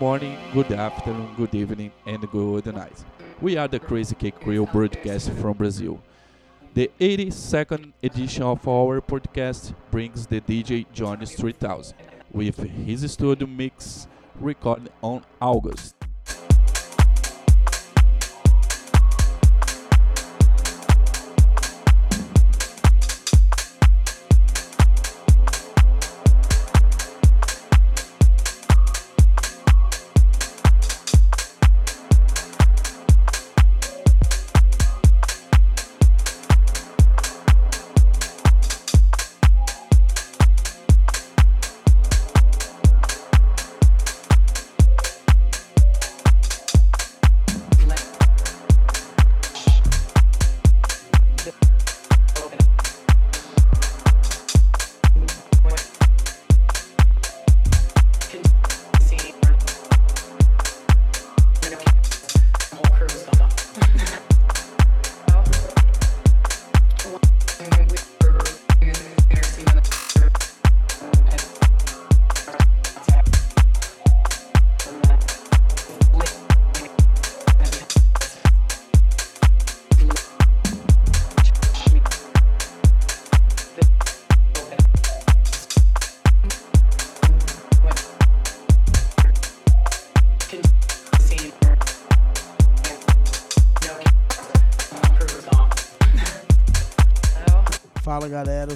morning, good afternoon, good evening, and good night. We are the Crazy Cake Crew broadcast from Brazil. The 82nd edition of our podcast brings the DJ Johnny 3000 with his studio mix recorded on August.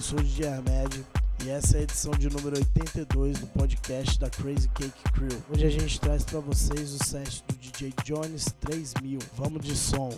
Sou o DJ Ahmed e essa é a edição de número 82 do podcast da Crazy Cake Crew. Hoje a gente traz para vocês o set do DJ Jones 3000. Vamos de som.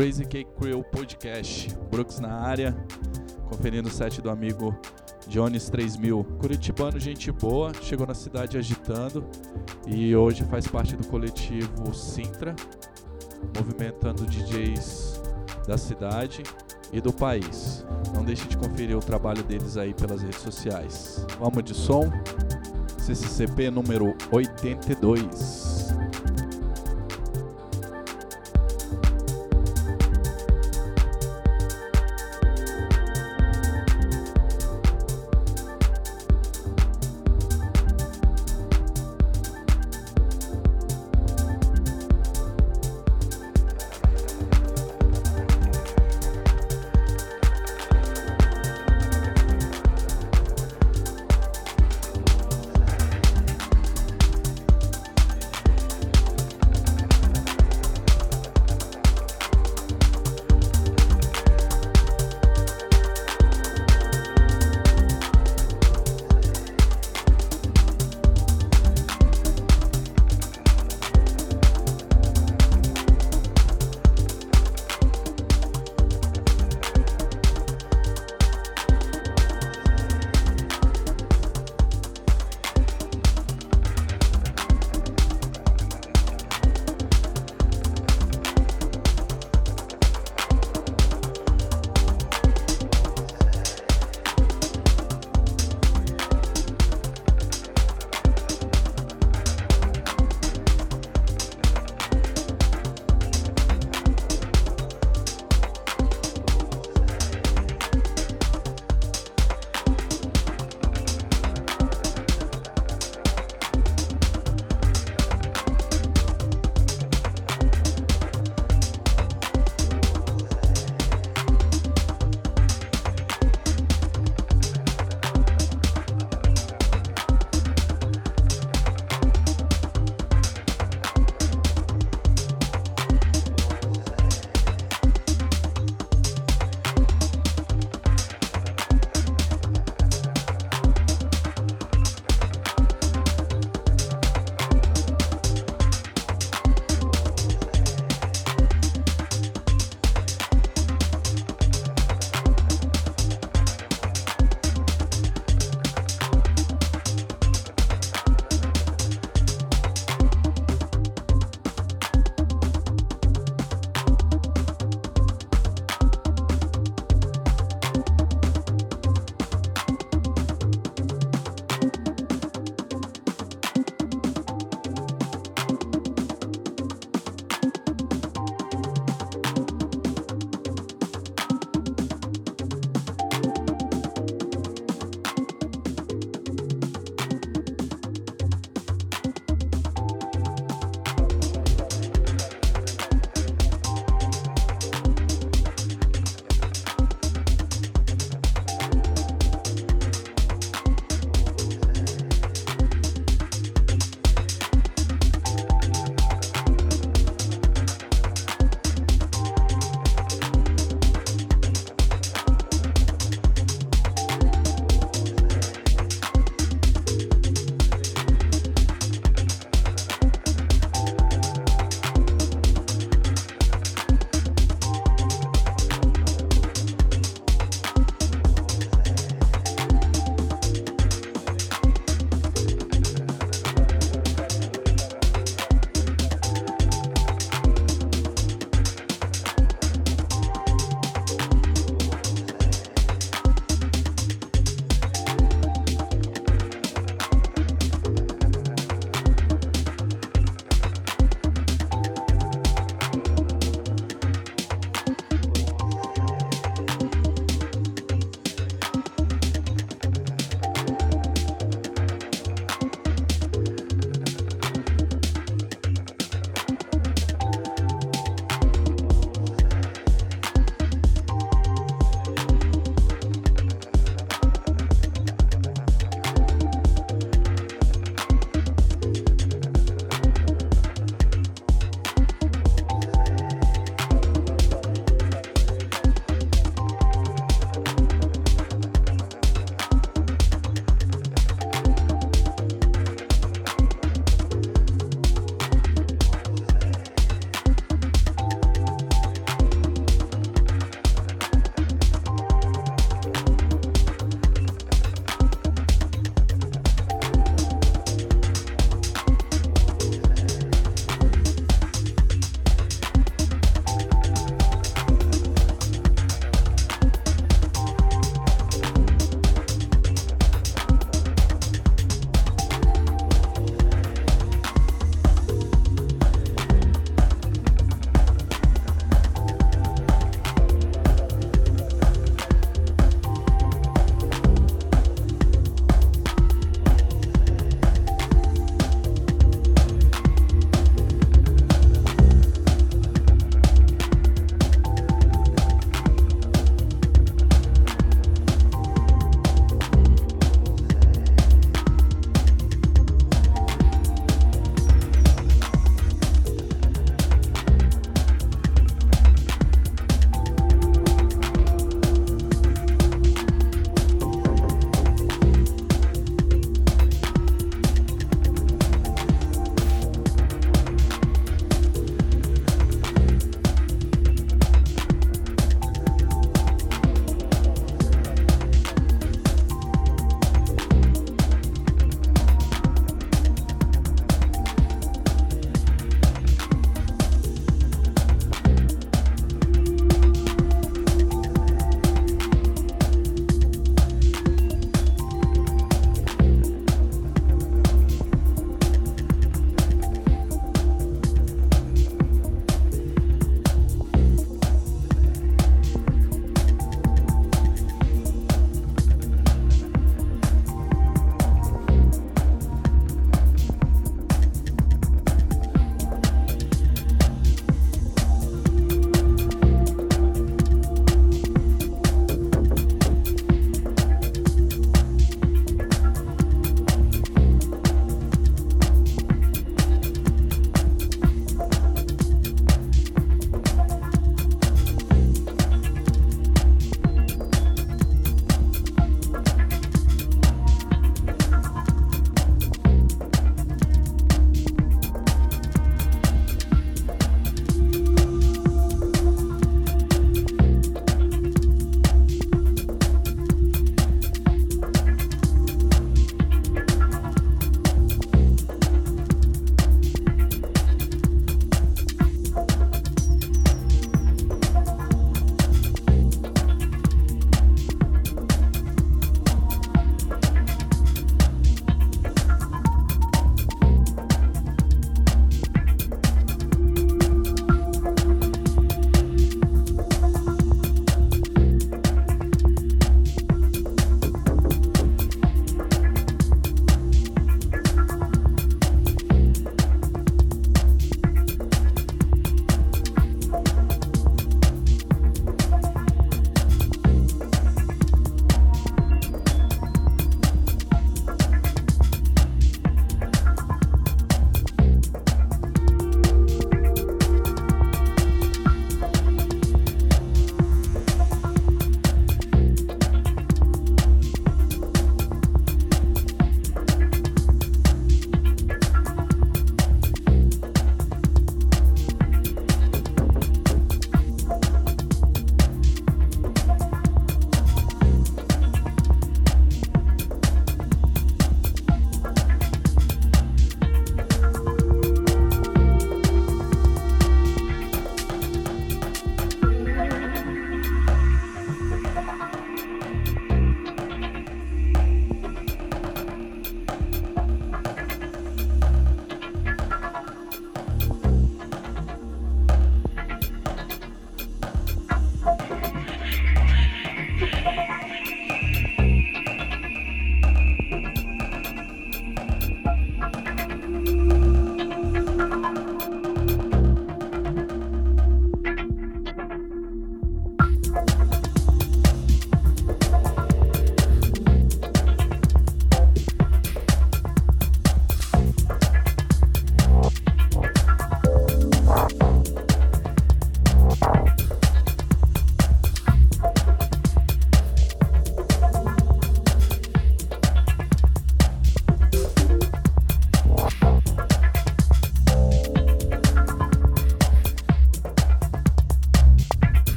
Crazy Cake Crew Podcast. Brooks na área, conferindo o set do amigo Jones 3000. Curitibano, gente boa, chegou na cidade agitando e hoje faz parte do coletivo Sintra, movimentando DJs da cidade e do país. Não deixe de conferir o trabalho deles aí pelas redes sociais. Vamos de som, CCCP número 82.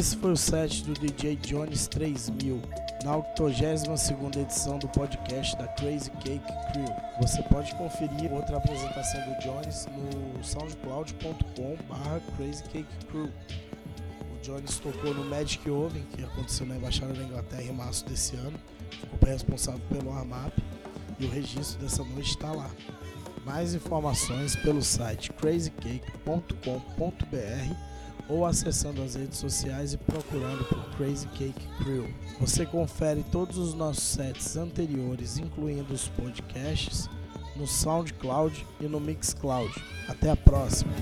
Esse foi o set do DJ Jones 3000, na 82 edição do podcast da Crazy Cake Crew. Você pode conferir outra apresentação do Jones no soundcloud.com barra Crazy Cake Crew. O Jones tocou no Magic Oven, que aconteceu na Embaixada da Inglaterra em março desse ano. Ficou responsável pelo ARMAP e o registro dessa noite está lá. Mais informações pelo site crazycake.com.br ou acessando as redes sociais e procurando por Crazy Cake Crew. Você confere todos os nossos sets anteriores, incluindo os podcasts, no SoundCloud e no Mixcloud. Até a próxima!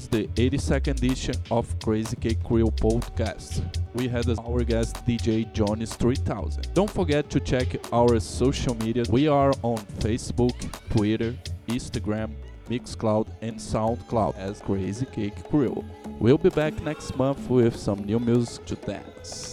Was the 82nd edition of Crazy Cake Crew podcast. We had as our guest DJ Johnny's 3000. Don't forget to check our social media. We are on Facebook, Twitter, Instagram, Mixcloud, and SoundCloud as Crazy Cake Crew. We'll be back next month with some new music to dance.